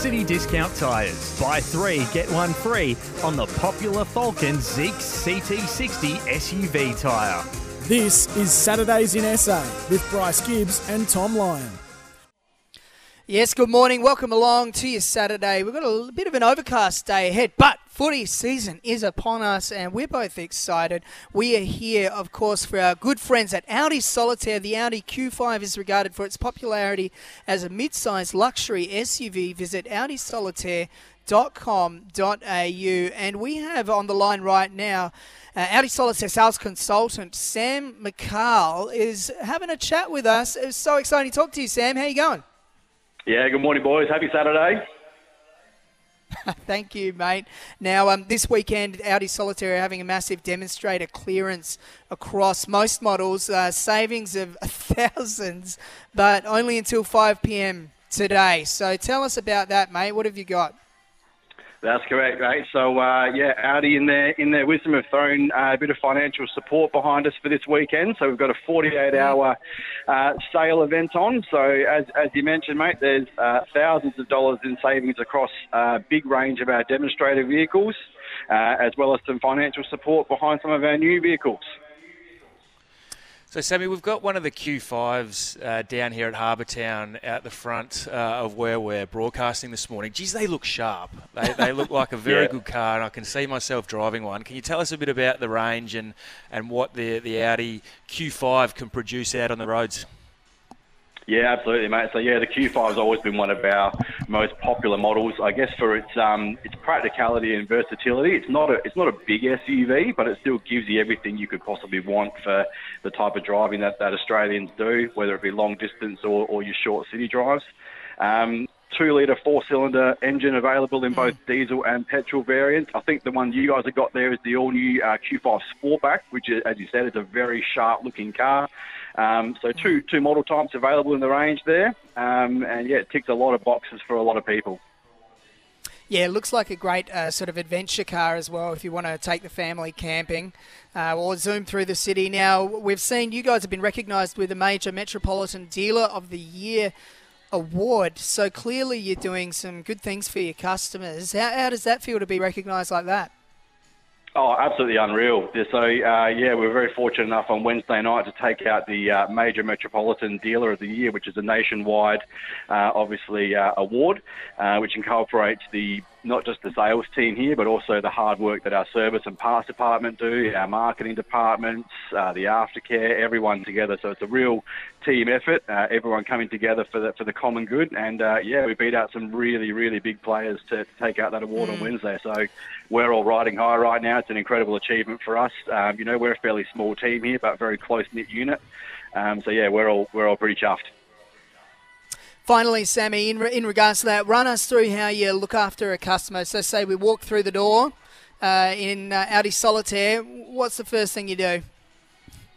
City Discount Tyres. Buy three, get one free on the popular Falken Ziex CT60 SUV tyre. This is Saturdays in SA with Bryce Gibbs and Tom Lyon. Yes, good morning. Welcome along to your Saturday. We've got a bit of an overcast day ahead, but footy season is upon us and we're both excited. We are here, of course, for our good friends at Audi Solitaire. The Audi Q5 is regarded for its popularity as a mid-sized luxury SUV. Visit audisolitaire.com.au and we have on the line right now uh, Audi Solitaire sales consultant Sam McCarl is having a chat with us. It's so exciting to talk to you, Sam. How you going? Yeah, good morning, boys. Happy Saturday. Thank you, mate. Now, um, this weekend, Audi Solitaire are having a massive demonstrator clearance across most models, uh, savings of thousands, but only until 5 p.m. today. So tell us about that, mate. What have you got? That's correct, mate. So uh, yeah, Audi in their in their wisdom have thrown uh, a bit of financial support behind us for this weekend. So we've got a 48-hour uh, sale event on. So as as you mentioned, mate, there's uh, thousands of dollars in savings across a big range of our demonstrator vehicles, uh, as well as some financial support behind some of our new vehicles. So, Sammy, we've got one of the Q5s uh, down here at Harbour Town out the front uh, of where we're broadcasting this morning. Geez, they look sharp. They, they look like a very yeah. good car, and I can see myself driving one. Can you tell us a bit about the range and, and what the, the Audi Q5 can produce out on the roads? Yeah, absolutely, mate. So yeah, the Q5 has always been one of our most popular models. I guess for its um, its practicality and versatility. It's not a it's not a big SUV, but it still gives you everything you could possibly want for the type of driving that, that Australians do, whether it be long distance or, or your short city drives. Um, two litre four cylinder engine available in both diesel and petrol variants. I think the one you guys have got there is the all new uh, Q5 Sportback, which, is, as you said, is a very sharp looking car. Um, so two two model types available in the range there, um, and yeah, it ticks a lot of boxes for a lot of people. Yeah, it looks like a great uh, sort of adventure car as well if you want to take the family camping uh, or zoom through the city. Now, we've seen you guys have been recognised with a major Metropolitan Dealer of the Year award, so clearly you're doing some good things for your customers. How, how does that feel to be recognised like that? Oh, absolutely unreal. So, uh, yeah, we were very fortunate enough on Wednesday night to take out the uh, Major Metropolitan Dealer of the Year, which is a nationwide, uh, obviously, uh, award, uh, which incorporates the not just the sales team here, but also the hard work that our service and parts department do, our marketing departments, uh, the aftercare, everyone together. So it's a real team effort, uh, everyone coming together for the for the common good. And uh, yeah, we beat out some really really big players to, to take out that award mm. on Wednesday. So we're all riding high right now. It's an incredible achievement for us. Um, you know, we're a fairly small team here, but very close knit unit. Um, so yeah, we're all we're all pretty chuffed. Finally, Sammy, in, in regards to that, run us through how you look after a customer. So, say we walk through the door uh, in uh, Audi Solitaire, what's the first thing you do?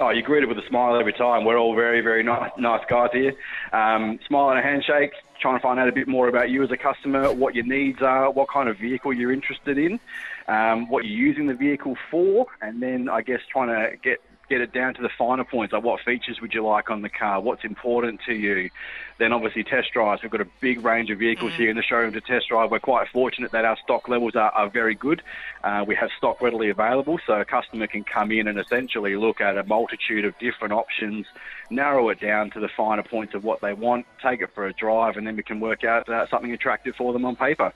Oh, you're greeted with a smile every time. We're all very, very nice, nice guys here. Um, smile and a handshake, trying to find out a bit more about you as a customer, what your needs are, what kind of vehicle you're interested in, um, what you're using the vehicle for, and then I guess trying to get get it down to the finer points, like what features would you like on the car, what's important to you. Then obviously test drives. We've got a big range of vehicles mm. here in the showroom to test drive. We're quite fortunate that our stock levels are, are very good. Uh, we have stock readily available, so a customer can come in and essentially look at a multitude of different options, narrow it down to the finer points of what they want, take it for a drive, and then we can work out uh, something attractive for them on paper.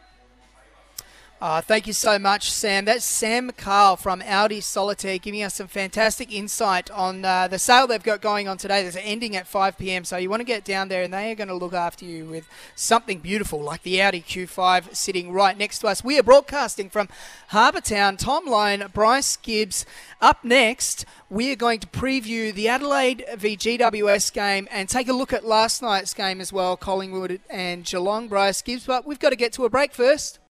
Uh, thank you so much, Sam. That's Sam Carl from Audi Solitaire giving us some fantastic insight on uh, the sale they've got going on today. There's ending at 5 p.m. So you want to get down there, and they are going to look after you with something beautiful like the Audi Q5 sitting right next to us. We are broadcasting from Harbour Town. Tom Bryce Gibbs. Up next, we are going to preview the Adelaide v GWS game and take a look at last night's game as well, Collingwood and Geelong. Bryce Gibbs, but we've got to get to a break first.